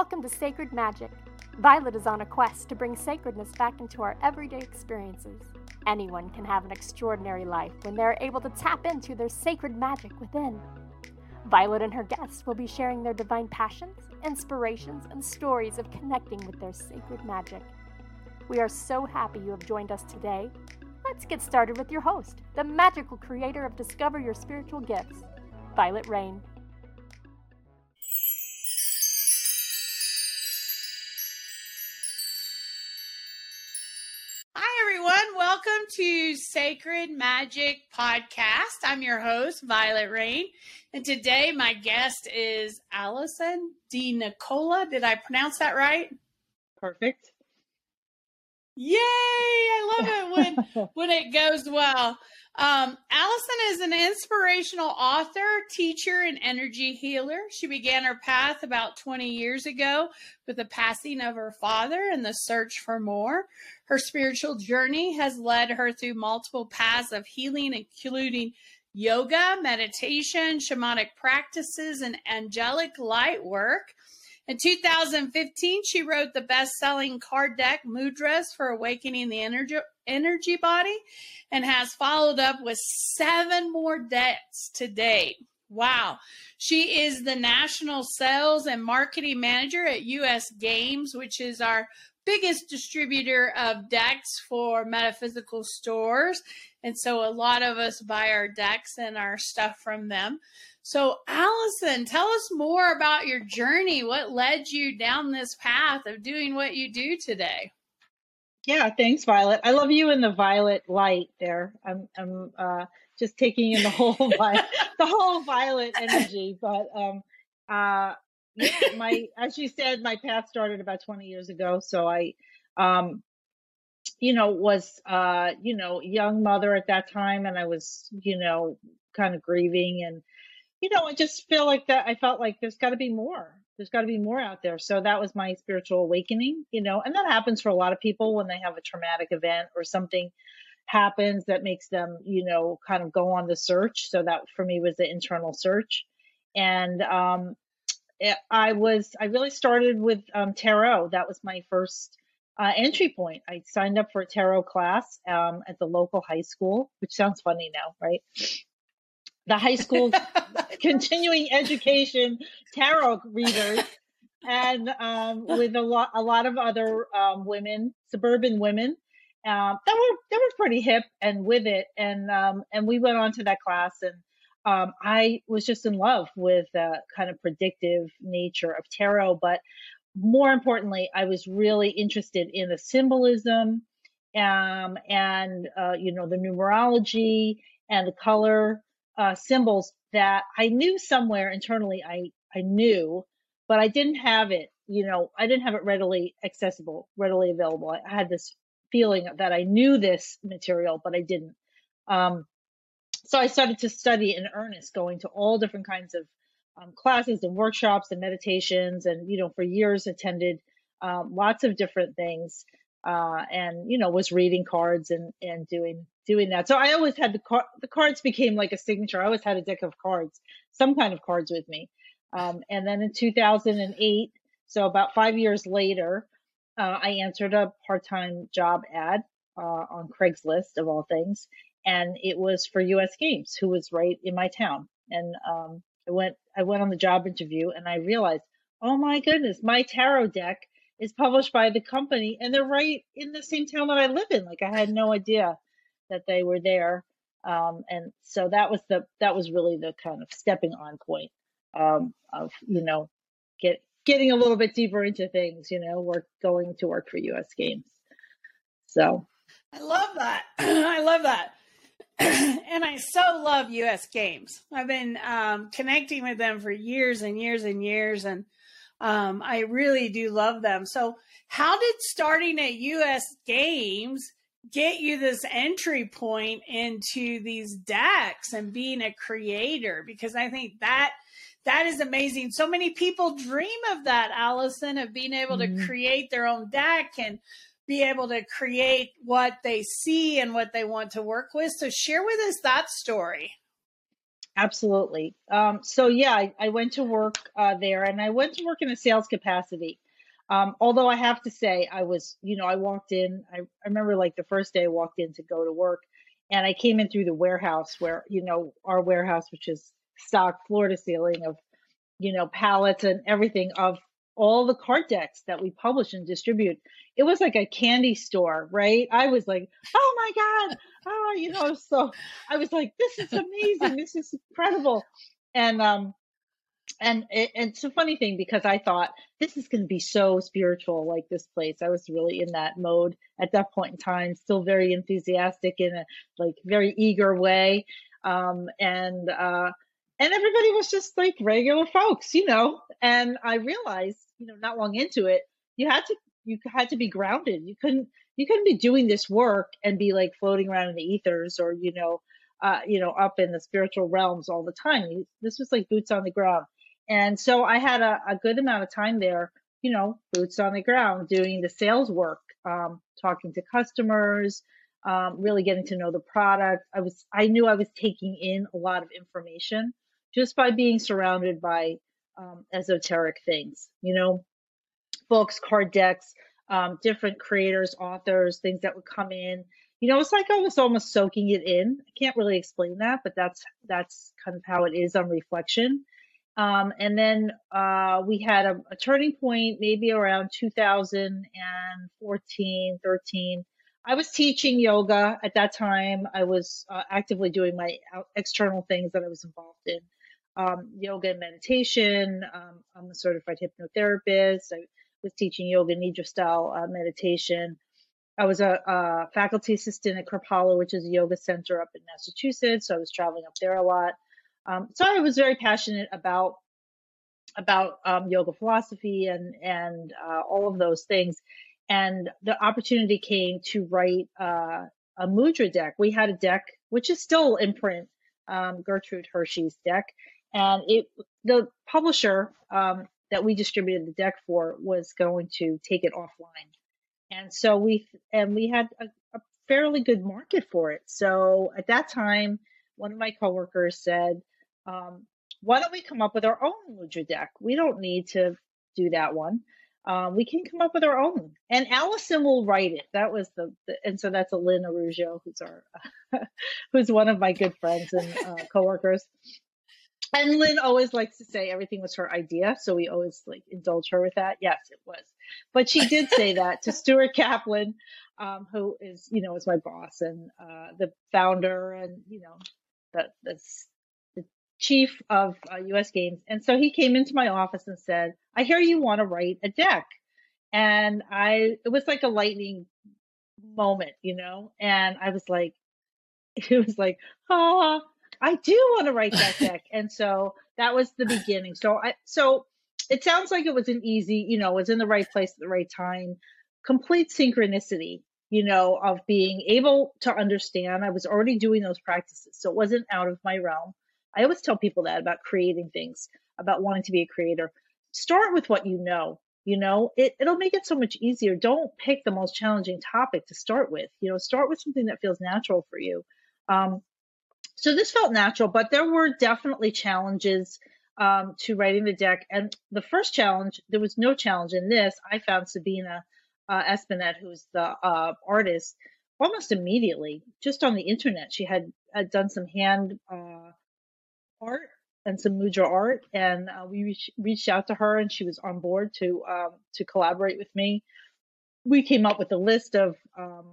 Welcome to Sacred Magic. Vialet is on a quest to bring sacredness back into our everyday experiences. Anyone can have an extraordinary life when they're able to tap into their sacred magic within. Vialet and her guests will be sharing their divine passions, inspirations, and stories of connecting with their sacred magic. We are so happy you have joined us today. Let's get started with your host, the magical creator of Discover Your Spiritual Gifts, Vialet Rayne. To Sacred Magic Podcast. I'm your host, Vialet Rayne, and today my guest is Allison Di Nicola. Did I pronounce that right? Perfect. Yay! I love it when when it goes well. Um, Alison is an inspirational author, teacher, and energy healer. She began her path about 20 years ago with the passing of her father and the search for more. Her spiritual journey has led her through multiple paths of healing, including yoga, meditation, shamanic practices, and angelic light work. In 2015, she wrote the best selling card deck, Mudras for Awakening the Energy, energy Body, and has followed up with seven more decks to date. Wow. She is the National Sales and Marketing Manager at US Games, which is our biggest distributor of decks for metaphysical stores. And so a lot of us buy our decks and our stuff from them. So, Alison, tell us more about your journey. What led you down this path of doing what you do today? Yeah, thanks, Vialet. I love you in the violet light there. I'm, I'm uh, just taking in the whole violet, the whole violet energy. But um, uh, yeah, my as you said, my path started about 20 years ago. So I, um, you know, was uh, you know, young mother at that time, and I was, you know, kind of grieving, and you know, I just feel like that. I felt like there's got to be more. There's got to be more out there. So that was my spiritual awakening, you know, and that happens for a lot of people when they have a traumatic event or something happens that makes them, you know, kind of go on the search. So that for me was the internal search. And um, Eh, I was I really started with um, tarot. That was my first uh, entry point. I signed up for a tarot class um, at the local high school, which sounds funny now, right? The high school continuing education tarot readers, and um, with a lot a lot of other um, women, suburban women. Um, that were that were pretty hip and with it, and um, and we went on to that class, and um, I was just in love with the kind of predictive nature of tarot. But more importantly, I was really interested in the symbolism um, and, uh, you know, the numerology and the color uh, symbols that I knew somewhere internally I, I knew, but I didn't have it, you know, I didn't have it readily accessible, readily available. I had this feeling that I knew this material, but I didn't. Um, so I started to study in earnest, going to all different kinds of um, classes and workshops and meditations, and you know, for years attended um, lots of different things, uh, and you know, was reading cards and and doing doing that. So I always had the car- the cards became like a signature. I always had a deck of cards, some kind of cards with me. Um, and then in 2008, so about five years later, uh, I answered a part time job ad uh, on Craigslist of all things, and it was for U.S. Games, who was right in my town. And um, I went, I went on the job interview, and I realized, oh my goodness, my tarot deck is published by the company, and they're right in the same town that I live in. Like I had no idea that they were there, um, and so that was the that was really the kind of stepping on point um, of you know get getting a little bit deeper into things. You know, work going to work for U.S. Games. So I love that. I love that. and I so love US Games. I've been um, connecting with them for years and years and years, and um, I really do love them. So, how did starting at US Games get you this entry point into these decks and being a creator? Because I think that that is amazing. So many people dream of that, Alison, of being able mm-hmm. to create their own deck and be able to create what they see and what they want to work with. So share with us that story. Absolutely. Um, so yeah, I, I went to work uh, there, and I went to work in a sales capacity. Um, although I have to say, I was, you know, I walked in. I, I remember like the first day I walked in to go to work, and I came in through the warehouse where, you know, our warehouse, which is stock floor to ceiling of, you know, pallets and everything of all the card decks that we publish and distribute. It was like a candy store, right? I was like, oh my God. Oh, you know, so I was like, this is amazing. This is incredible. And, um, and it, it's a funny thing because I thought this is going to be so spiritual, like this place. I was really in that mode at that point in time, still very enthusiastic in a like very eager way. Um, and, uh, and everybody was just like regular folks, you know. And I realized, you know, not long into it, you had to you had to be grounded. You couldn't you couldn't be doing this work and be like floating around in the ethers or you know, uh, you know, up in the spiritual realms all the time. This was like boots on the ground. And so I had a, a good amount of time there, you know, boots on the ground, doing the sales work, um, talking to customers, um, really getting to know the product. I was I knew I was taking in a lot of information just by being surrounded by um, esoteric things, you know, books, card decks, um, different creators, authors, things that would come in. You know, it's like I was almost soaking it in. I can't really explain that, but that's that's kind of how it is on reflection. Um, and then uh, we had a, a, turning point maybe around 2014, 13. I was teaching yoga at that time. I was uh, actively doing my external things that I was involved in um, yoga and meditation. Um, I'm a certified hypnotherapist. I was teaching yoga nidra style uh, meditation. I was a, a, faculty assistant at Kripalu, which is a yoga center up in Massachusetts. So I was traveling up there a lot. Um, so I was very passionate about about um, yoga philosophy and and uh, all of those things. And the opportunity came to write uh, a mudra deck. We had a deck which is still in print, um, Gertrude Hirschi's deck, and it the publisher um, that we distributed the deck for was going to take it offline, and so we and we had a, a fairly good market for it. So at that time, one of my coworkers said, um, "Why don't we come up with our own Mudra deck? We don't need to do that one." Um, we can come up with our own. And Alison will write it. That was the, the and so that's Lynn Araujo, who's our, who's one of my good friends and uh, coworkers and Lynn always likes to say everything was her idea, so we always like indulge her with that. Yes, it was, but she did say that to Stuart Kaplan, um, who is you know is my boss and uh, the founder and you know the the, the chief of uh, U.S. Games, and so he came into my office and said, "I hear you want to write a deck," and I it was like a lightning moment, you know, and I was like, it was like, ah. I do want to write that deck. and so that was the beginning. So I so it sounds like it was an easy, you know, was in the right place at the right time. Complete synchronicity, you know, of being able to understand. I was already doing those practices. So it wasn't out of my realm. I always tell people that about creating things, about wanting to be a creator. Start with what you know. You know, it, it'll make it so much easier. Don't pick the most challenging topic to start with. You know, start with something that feels natural for you. Um, so this felt natural, but there were definitely challenges um, to writing the deck. And the first challenge, there was no challenge in this. I found Sabina uh, Espinet, who's the uh, artist, almost immediately, just on the internet. She had, had done some hand uh, art and some mudra art, and uh, we reach, reached out to her, and she was on board to um, to collaborate with me. We came up with a list of um,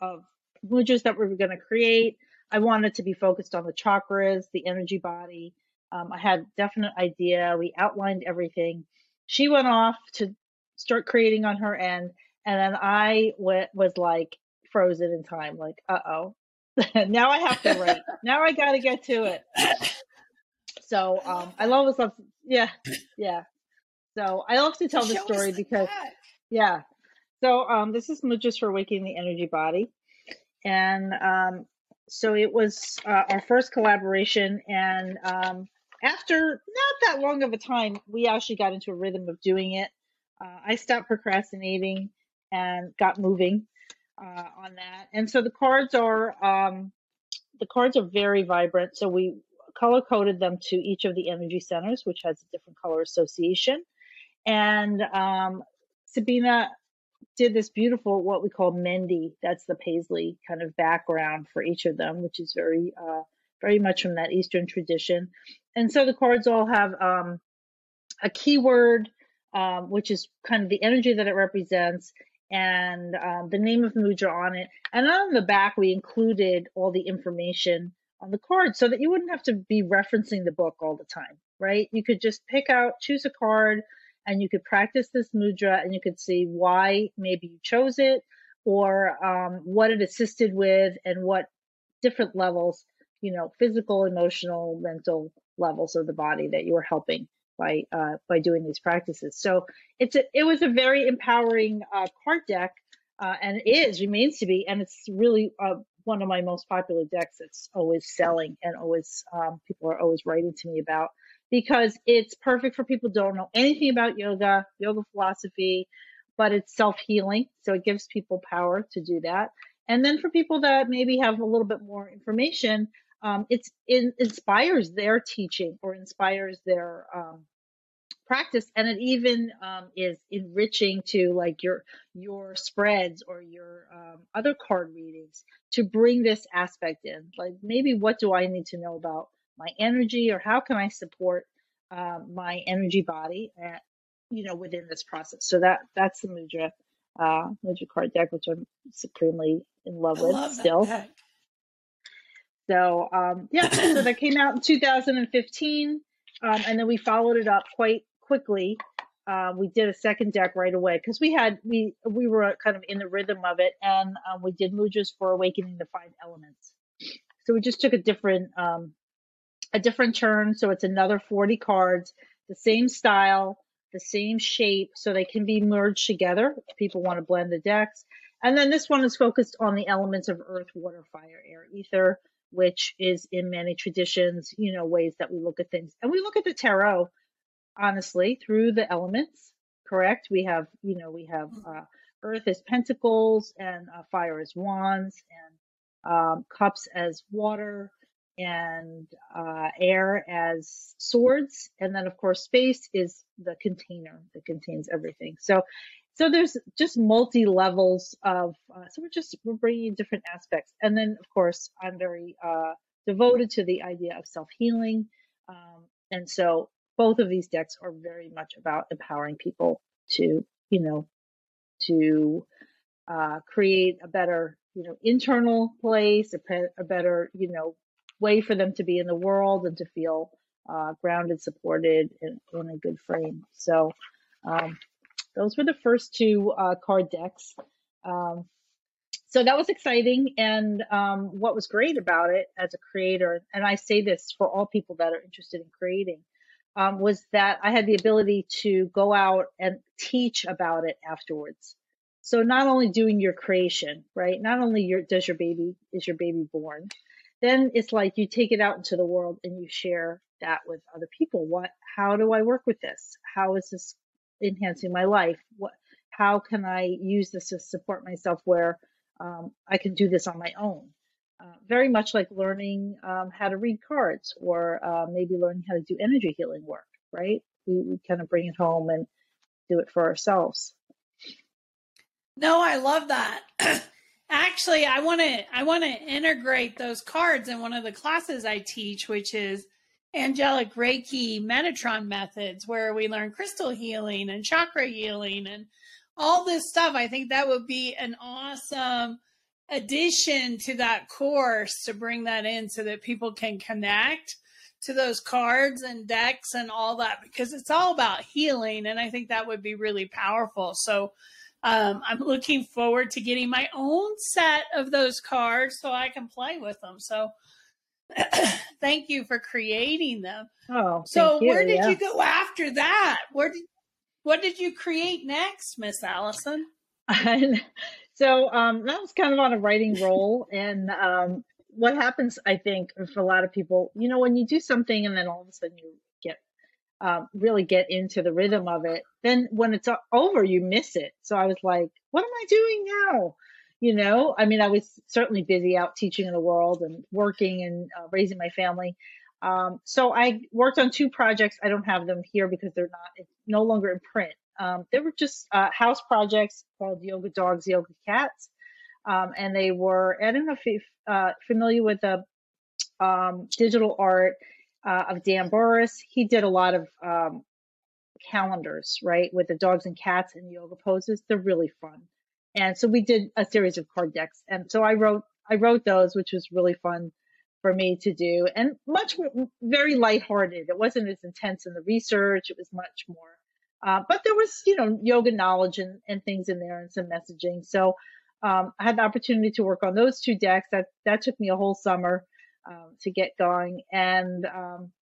of mudras that we were going to create. I wanted to be focused on the chakras, the energy body. Um, I had definite idea. We outlined everything. She went off to start creating on her end, and then I went, was like frozen in time. Like, uh oh, now I have to write. now I got to get to it. So um, I love this. Stuff. Yeah, yeah. So I love to tell the story because, yeah. So um, this is just for waking the energy body, and um, so it was uh, our first collaboration and um, after not that long of a time we actually got into a rhythm of doing it. Uh, i stopped procrastinating and got moving uh, on that. And so the cards are um, the cards are very vibrant. So we color coded them to each of the energy centers, which has a different color association. And um, Sabina did this beautiful, what we call Mehndi. That's the paisley kind of background for each of them, which is very, uh, very much from that Eastern tradition. And so the cards all have um, a keyword, um, which is kind of the energy that it represents, and um, the name of the mudra on it. And on the back, we included all the information on the card so that you wouldn't have to be referencing the book all the time, right? You could just pick out, choose a card, and you could practice this mudra and you could see why maybe you chose it or um, what it assisted with and what different levels, you know, physical, emotional, mental levels of the body that you were helping by uh, by doing these practices. So it's a, it was a very empowering uh, card deck, uh, and is remains to be, and it's really uh, one of my most popular decks. It's always selling, and always um, people are always writing to me about because it's perfect for people who don't know anything about yoga, yoga philosophy, but it's self healing, so it gives people power to do that. And then for people that maybe have a little bit more information, um, it inspires their teaching or inspires their um, practice. And it even um, is enriching to like your your spreads or your um, other card readings to bring this aspect in. Like maybe what do i need to know about my energy or how can i support uh, my energy body at, you know within this process so that that's the mudra uh mudra card deck which i'm supremely in love I with love still so um, yeah, so that came out in 2015, um, and then we followed it up quite quickly. Uh, we did a second deck right away because we had we we were kind of in the rhythm of it, and um, we did mudras for awakening the five elements. So we just took a different um, a different turn. So it's another 40 cards, the same style, the same shape, so they can be merged together if people want to blend the decks. And then this one is focused on the elements of earth, water, fire, air, ether which is in many traditions, you know, ways that we look at things. And we look at the tarot, honestly, through the elements, correct? We have, you know, we have uh, earth as pentacles and uh, fire as wands and um, cups as water and uh, air as swords. And then, of course, space is the container that contains everything. So so there's just multi levels of uh, so we're just we're bringing different aspects and then of course i'm very uh, devoted to the idea of self-healing um, and so both of these decks are very much about empowering people to you know to uh, create a better you know internal place a, pe- a, better you know way for them to be in the world and to feel uh, grounded supported in, in a good frame so um, those were the first two uh, card decks. Um, so that was exciting. And um, what was great about it as a creator, and I say this for all people that are interested in creating, um, was that I had the ability to go out and teach about it afterwards. So not only doing your creation, right? Not only your does your baby is your baby born, then it's like you take it out into the world and you share that with other people. What? How do I work with this? How is this enhancing my life? What, how can I use this to support myself where um, I can do this on my own? Uh, very much like learning um, how to read cards or uh, maybe learning how to do energy healing work, right? We, we kind of bring it home and do it for ourselves. No, I love that. Actually, I want to I want to integrate those cards in one of the classes I teach, which is angelic Reiki Metatron methods where we learn crystal healing and chakra healing and all this stuff. I think that would be an awesome addition to that course to bring that in so that people can connect to those cards and decks and all that because it's all about healing. And I think that would be really powerful. So, um, I'm looking forward to getting my own set of those cards so I can play with them. So, thank you for creating them. Oh, so you, where did yeah. you go after that? Where did what did you create next, Miss Alison? so um, that was kind of on a writing roll, and um, what happens, I think, for a lot of people, you know, when you do something and then all of a sudden you um, really get into the rhythm of it, then when it's over, you miss it. So I was like, what am I doing now? you know i mean i was certainly busy out teaching in the world and working and uh, raising my family Um, so I worked on two projects. I don't have them here because they're not no longer in print. Um, they were just uh, house projects called Yoga Dogs, Yoga Cats, um, and they were. I don't know if you're uh, familiar with the um, digital art uh, of Dan Borris. He did a lot of um, calendars, right, with the dogs and cats and yoga poses. They're really fun. And so we did a series of card decks. And so I wrote I wrote those, which was really fun for me to do and much very lighthearted. It wasn't as intense in the research. It was much more, uh, but there was, you know, yoga knowledge and, and things in there and some messaging. So um, I had the opportunity to work on those two decks. That that took me a whole summer um, to get going, and um,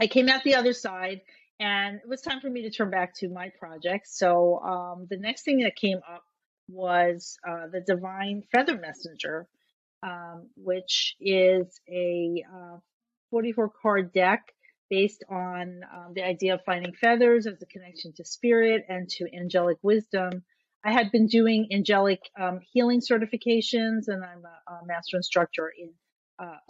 I came out the other side, and it was time for me to turn back to my project. So um, the next thing that came up was uh, the Divine Feather Messenger, um, which is a uh, 44 card deck based on um, the idea of finding feathers as a connection to spirit and to angelic wisdom. I had been doing angelic um, healing certifications, and I'm a, a master instructor in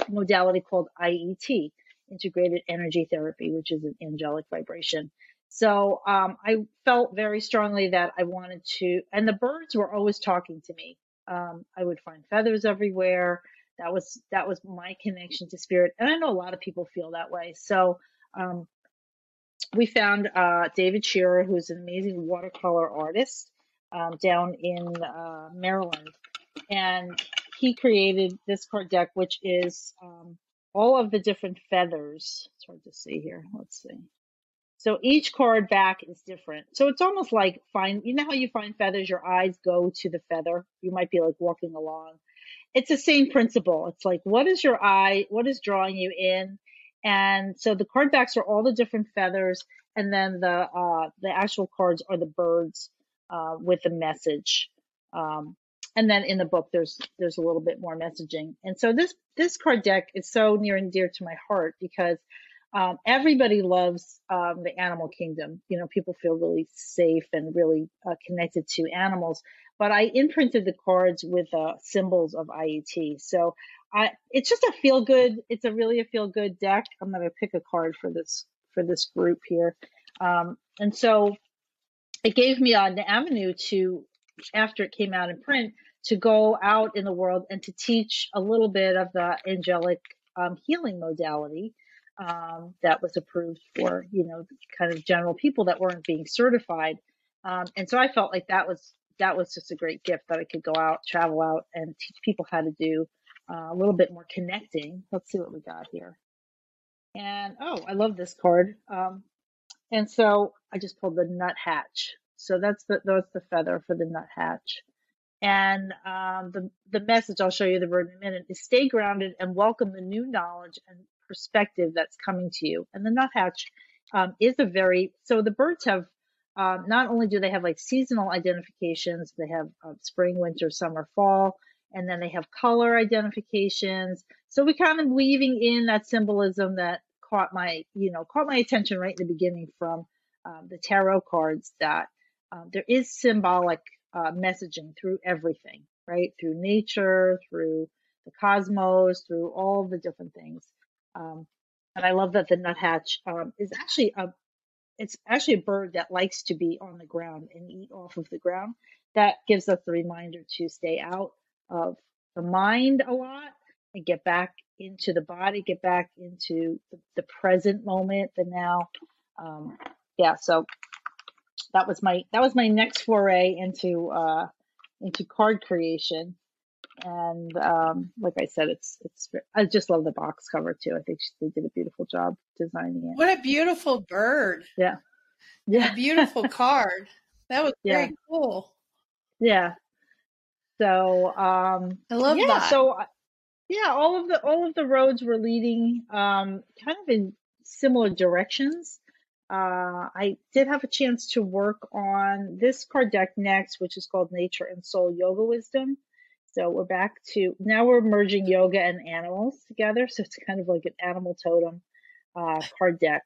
modality called IET, integrated energy therapy, which is an angelic vibration. So um, I felt very strongly that I wanted to, and the birds were always talking to me. Um, I would find feathers everywhere. That was that was my connection to spirit, and I know a lot of people feel that way. So um, we found uh, David Scheirer, who's an amazing watercolor artist um, down in uh, Maryland, and he created this card deck, which is um, all of the different feathers. It's hard to see here. Let's see. So each card back is different. So it's almost like find, you know how you find feathers, your eyes go to the feather. You might be like walking along. It's the same principle. It's like, what is your eye? What is drawing you in? And so the card backs are all the different feathers. And then the, uh, the actual cards are the birds, uh, with the message. Um, and then in the book there's there's a little bit more messaging. And so this this card deck is so near and dear to my heart because um, everybody loves um, the animal kingdom. You know people feel really safe and really uh, connected to animals. But i imprinted the cards with uh, symbols of iet so i it's just a feel good it's a really a feel good deck. I'm going to pick a card for this for this group here. Um, and so it gave me an avenue to after it came out in print to go out in the world and to teach a little bit of the angelic um, healing modality um, that was approved for you know kind of general people that weren't being certified. Um, and so i felt like that was that was just a great gift that i could go out travel out and teach people how to do uh, a little bit more connecting. Let's see what we got here. And oh i love this card. Um, and so i just pulled the nuthatch so that's the that's the feather for the nuthatch and um, the, the message, I'll show you the word in a minute, is stay grounded and welcome the new knowledge and perspective that's coming to you. And the nuthatch um, is a very, so the birds have, um, not only do they have like seasonal identifications, they have uh, spring, winter, summer, fall, and then they have color identifications. So we kind of weaving in that symbolism that caught my, you know, caught my attention right in the beginning from um, the tarot cards that um, there is symbolic uh, messaging through everything, right? Through nature, through the cosmos, through all the different things. Um, and I love that the nuthatch um, is actually a it's actually a bird that likes to be on the ground and eat off of the ground. That gives us the reminder to stay out of the mind a lot and get back into the body, get back into the, the present moment, the now. Um, yeah, so that was my that was my next foray into uh, into card creation. And um, like I said, it's it's I just love the box cover too. I think they did a beautiful job designing it. What a beautiful bird! Yeah, yeah, beautiful card. That was very cool. Yeah. So um, I love yeah, that. So uh, yeah, all of the all of the roads were leading um, kind of in similar directions. Uh, I did have a chance to work on this card deck next, which is called Nature and Soul Yoga Wisdom. So we're back to now we're merging yoga and animals together. So it's kind of like an animal totem uh, card deck.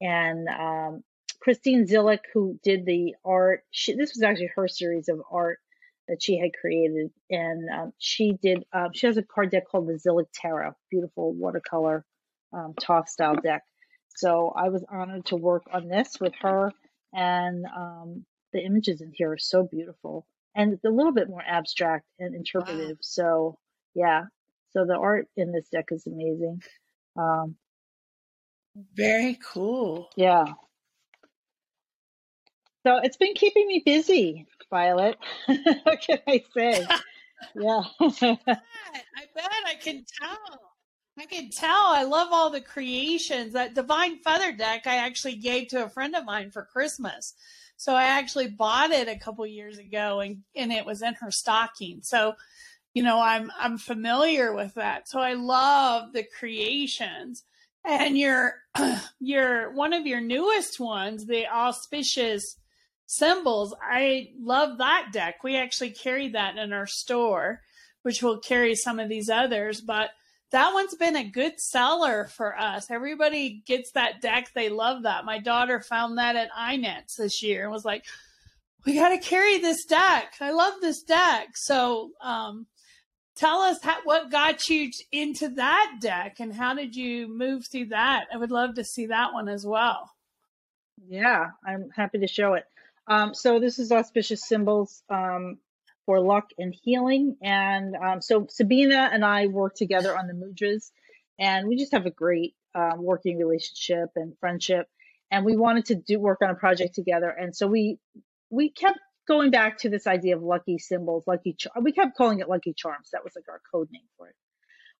And um, Christine Zillick, who did the art, she, this was actually her series of art that she had created, and um, she did. Um, she has a card deck called the Zillick Tarot, beautiful watercolor um, style deck. So I was honored to work on this with her, and um, the images in here are so beautiful and it's a little bit more abstract and interpretive. Wow. So yeah, so the art in this deck is amazing. Um, Very cool. Yeah. So it's been keeping me busy, Vialet. what can I say? yeah. I bet I can tell. I can tell. I love all the creations. That Divine Feather deck I actually gave to a friend of mine for Christmas. So I actually bought it a couple years ago and, and it was in her stocking. So, you know, I'm I'm familiar with that. So I love the creations. And your your one of your newest ones, the auspicious symbols, I love that deck. We actually carry that in our store, which will carry some of these others, but that one's been a good seller for us. Everybody gets that deck. They love that. My daughter found that at INATS this year and was like, we got to carry this deck. I love this deck. So, um, tell us how, what got you into that deck and how did you move through that? I would love to see that one as well. Yeah, I'm happy to show it. Um, so this is auspicious symbols. Um, for luck and healing. And um, so Sabina and I work together on the mudras, and we just have a great um, working relationship and friendship. And we wanted to do work on a project together, and so we we kept going back to this idea of lucky symbols, lucky. Char- we kept calling it lucky charms. That was like our code name for it.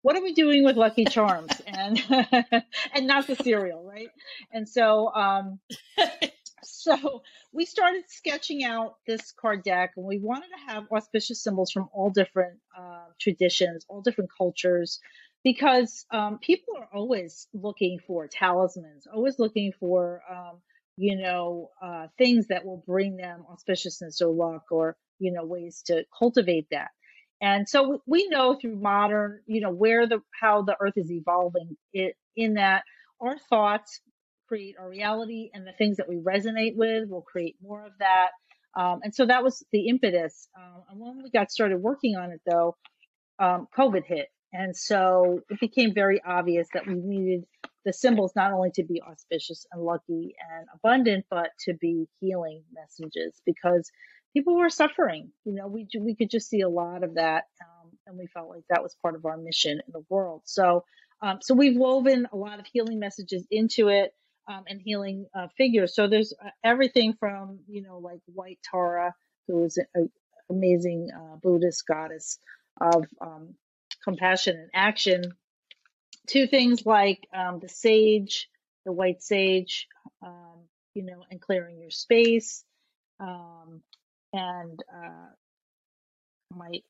What are we doing with Lucky Charms and and not the cereal, right? And so um, so we started sketching out this card deck and we wanted to have auspicious symbols from all different uh, traditions all different cultures because um, people are always looking for talismans always looking for um, you know uh, things that will bring them auspiciousness or luck or you know ways to cultivate that. And so we know through modern you know where the how the earth is evolving it in that our thoughts create our reality and the things that we resonate with will create more of that. Um, and so that was the impetus. Um, and when we got started working on it though um, covid hit. And so it became very obvious that we needed the symbols not only to be auspicious and lucky and abundant but to be healing messages because people were suffering. You know we, we could just see a lot of that um, and we felt like that was part of our mission in the world. So um, so we've woven a lot of healing messages into it um, and healing uh, figures. So there's uh, everything from you know like White Tara, who is an amazing uh, Buddhist goddess of um, compassion and action, to things like um, the sage, the white sage, um, you know, and clearing your space, um, and uh, my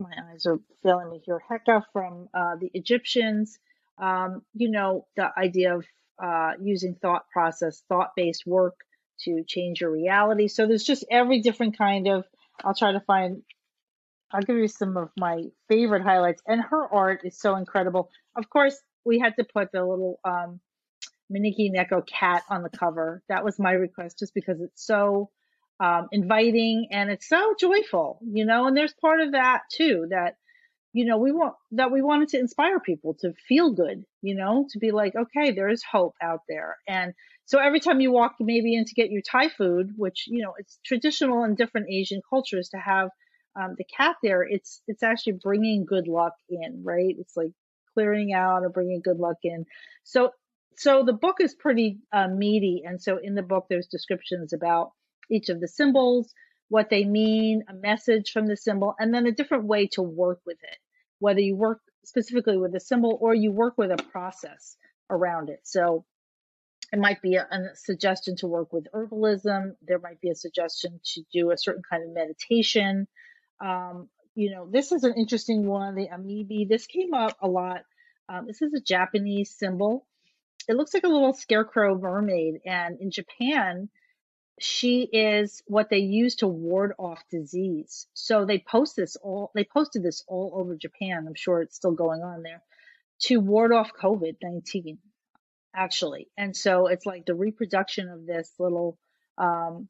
my eyes are failing me here. Heka from uh, the Egyptians. Um, you know, the idea of uh, using thought process, thought based work to change your reality. So there's just every different kind of, I'll try to find, I'll give you some of my favorite highlights. And her art is so incredible. Of course, we had to put the little um, Maneki Neko cat on the cover. That was my request just because it's so um, inviting and it's so joyful, you know, and there's part of that too that you know we want that we wanted to inspire people to feel good you know to be like okay there is hope out there. And so every time you walk maybe in to get your thai food which you know it's traditional in different asian cultures to have um, the cat there it's it's actually bringing good luck in right? It's like clearing out or bringing good luck in. So so the book is pretty uh, meaty and so in the book there's descriptions about each of the symbols what they mean, a message from the symbol, and then a different way to work with it, whether you work specifically with the symbol or you work with a process around it. So it might be a, a, suggestion to work with herbalism. There might be a suggestion to do a certain kind of meditation. Um, you know, this is an interesting one, the Amabie. This came up a lot. Um, this is a Japanese symbol. It looks like a little scarecrow mermaid. And in Japan, she is what they use to ward off disease. So they post this all they posted this all over Japan. I'm sure it's still going on there to ward off COVID-19 actually. And so it's like the reproduction of this little um,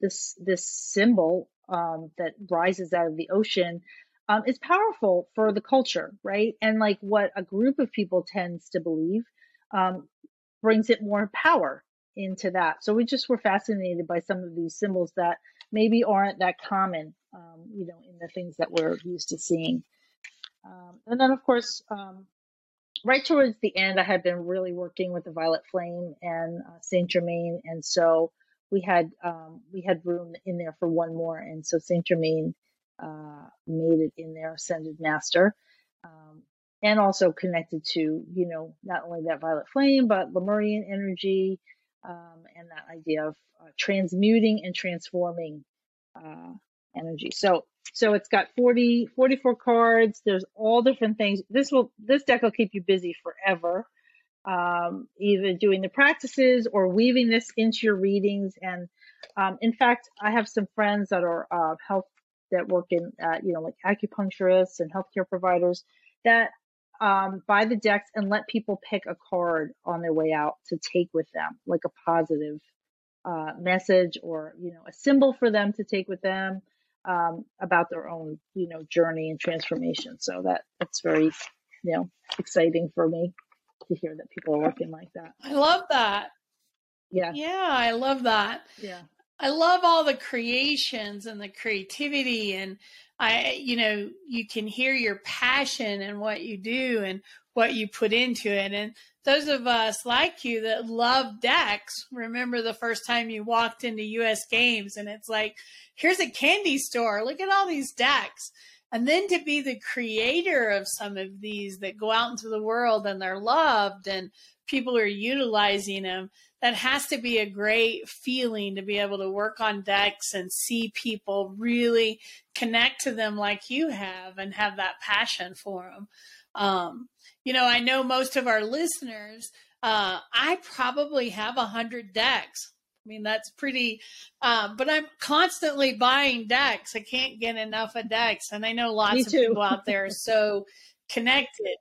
this this symbol um, that rises out of the ocean um, is powerful for the culture, right? And like what a group of people tends to believe um, brings it more power into that. So we just were fascinated by some of these symbols that maybe aren't that common, um, you know, in the things that we're used to seeing. Um, and then, of course, um, right towards the end, I had been really working with the Violet Flame and uh, Saint Germain, and so we had um, we had room in there for one more, and so Saint Germain uh, made it in there, Ascended Master, um, and also connected to you know not only that Violet Flame but Lemurian energy, um, and that idea of uh, transmuting and transforming uh, energy. So so it's got 40, 44 cards. There's all different things. This will this deck will keep you busy forever. Um, either doing the practices or weaving this into your readings. And um, in fact, I have some friends that are uh, health that work in, uh, you know, like acupuncturists and healthcare providers that um, buy the decks and let people pick a card on their way out to take with them, like a positive uh, message or you know a symbol for them to take with them um, about their own you know journey and transformation. So that that's very you know exciting for me to hear that people are working like that. I love that. Yeah. Yeah, I love that. Yeah. I love all the creations and the creativity and I you know you can hear your passion and what you do and what you put into it. And those of us like you that love decks remember the first time you walked into US games and it's like here's a candy store. Look at all these decks and then to be the creator of some of these that go out into the world and they're loved and people are utilizing them that has to be a great feeling to be able to work on decks and see people really connect to them like you have and have that passion for them. Um, you know, I know most of our listeners, uh, I probably have a hundred decks. I mean, that's pretty, uh, but I'm constantly buying decks. I can't get enough of decks. And I know lots of people out there are so connected.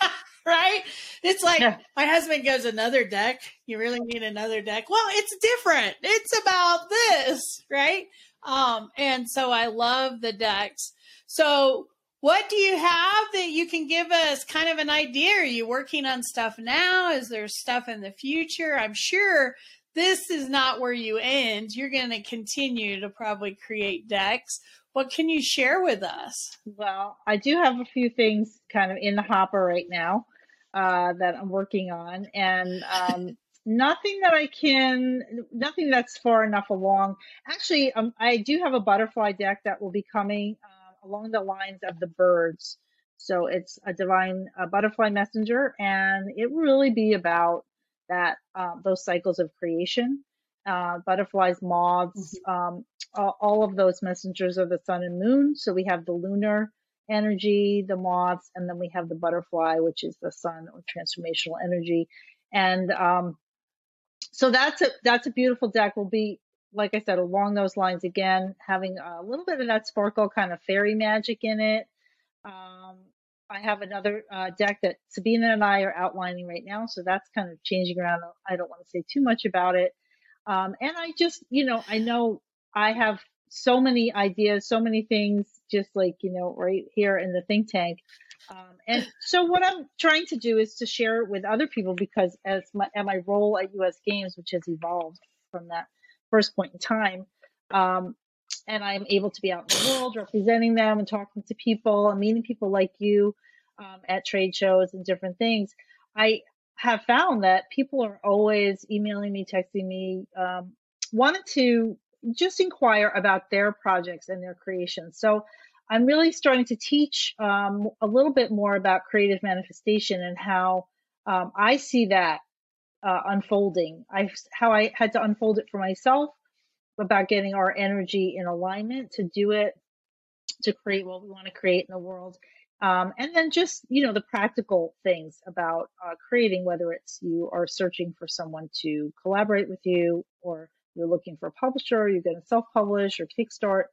right? It's like yeah. my husband goes, another deck. You really need another deck. Well, it's different. It's about this, right? Um, and so I love the decks. So what do you have that you can give us kind of an idea? Are you working on stuff now? Is there stuff in the future? I'm sure this is not where you end. You're going to continue to probably create decks. What can you share with us? Well, I do have a few things kind of in the hopper right now uh, that I'm working on, and um, nothing that I can, nothing that's far enough along. Actually, um, I do have a butterfly deck that will be coming uh, along the lines of the birds. So it's a divine uh, butterfly messenger, and it will really be about that uh, those cycles of creation. Uh, butterflies, moths, mm-hmm. um, all, all of those messengers of the sun and moon. So we have the lunar energy, the moths, and then we have the butterfly, which is the sun or transformational energy. And um, so that's a that's a beautiful deck. Will be like I said along those lines again, having a little bit of that sparkle kind of fairy magic in it. Um, I have another uh, deck that Sabina and I are outlining right now, so that's kind of changing around. I don't want to say too much about it. Um, and I just, you know, I know I have so many ideas, so many things, just like, you know, right here in the think tank. Um, and so what I'm trying to do is to share it with other people because as my, at my role at US Games, which has evolved from that first point in time, um, and I'm able to be out in the world representing them and talking to people and meeting people like you um, at trade shows and different things. I have found that people are always emailing me, texting me, um, wanted to just inquire about their projects and their creations. So I'm really starting to teach um, a little bit more about creative manifestation and how um, I see that uh, unfolding. I how I had to unfold it for myself about getting our energy in alignment to do it to create what we want to create in the world. Um, and then just you know the practical things about uh, creating whether it's you are searching for someone to collaborate with you or you're looking for a publisher, you're going to self-publish or kickstart.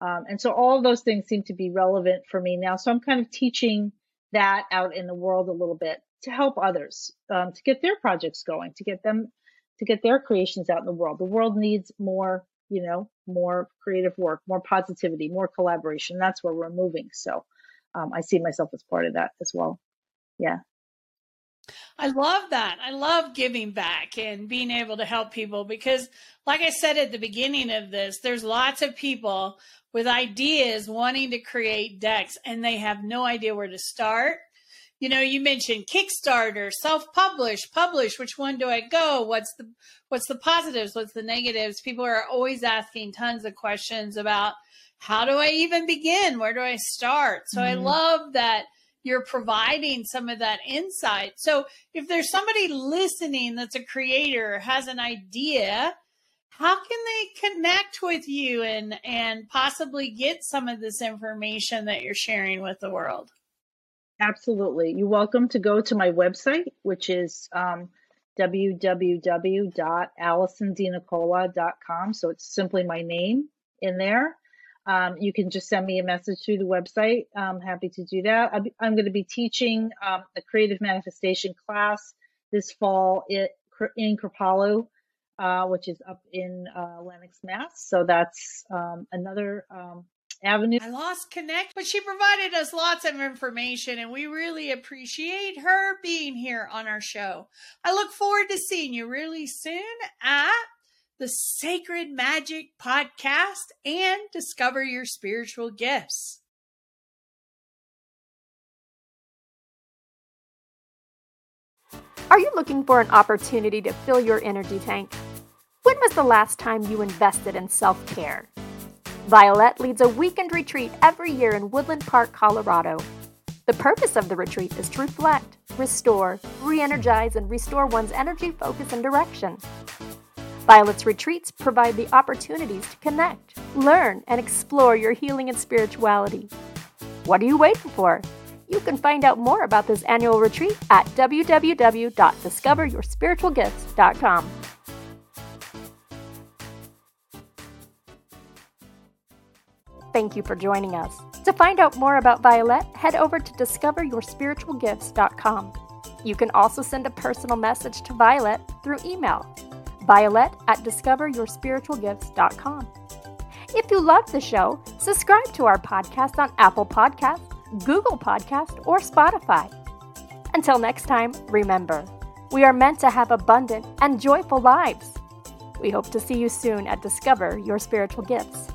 Um, and so all of those things seem to be relevant for me now. So I'm kind of teaching that out in the world a little bit to help others um, to get their projects going, to get them to get their creations out in the world. The world needs more, you know, more creative work, more positivity, more collaboration. That's where we're moving. So um, I see myself as part of that as well. Yeah. I love that. I love giving back and being able to help people because, like I said at the beginning of this, there's lots of people with ideas wanting to create decks and they have no idea where to start. You know, you mentioned Kickstarter, self-publish, publish. Which one do I go? What's the what's the positives? What's the negatives? People are always asking tons of questions about how do I even begin? Where do I start? So mm-hmm. I love that you're providing some of that insight. So if there's somebody listening that's a creator, has an idea, how can they connect with you and and possibly get some of this information that you're sharing with the world? Absolutely. You're welcome to go to my website, which is um, www.alisondenicola.com. So it's simply my name in there. Um, you can just send me a message through the website. I'm happy to do that. I'm, going to be teaching um, a creative manifestation class this fall in, in Kripalu, uh, which is up in uh, Lenox, Mass. So that's um, another um, avenue. I lost connect, but she provided us lots of information, and we really appreciate her being here on our show. I look forward to seeing you really soon at the Sacred Magic Podcast, and discover your spiritual gifts. Are you looking for an opportunity to fill your energy tank? When was the last time you invested in self care? Vialet leads a weekend retreat every year in Woodland Park, Colorado. The purpose of the retreat is to reflect, restore, re energize, and restore one's energy, focus, and direction. Vialet's retreats provide the opportunities to connect, learn, and explore your healing and spirituality. What are you waiting for? You can find out more about this annual retreat at www.discoveryourspiritualgifts.com. Thank you for joining us. To find out more about Vialet, head over to discoveryourspiritualgifts.com. You can also send a personal message to Vialet through email Vialet at discoveryourspiritualgifts.com. If you love the show, subscribe to our podcast on Apple Podcast, Google Podcast, or Spotify. Until next time, remember, we are meant to have abundant and joyful lives. We hope to see you soon at Discover Your Spiritual Gifts.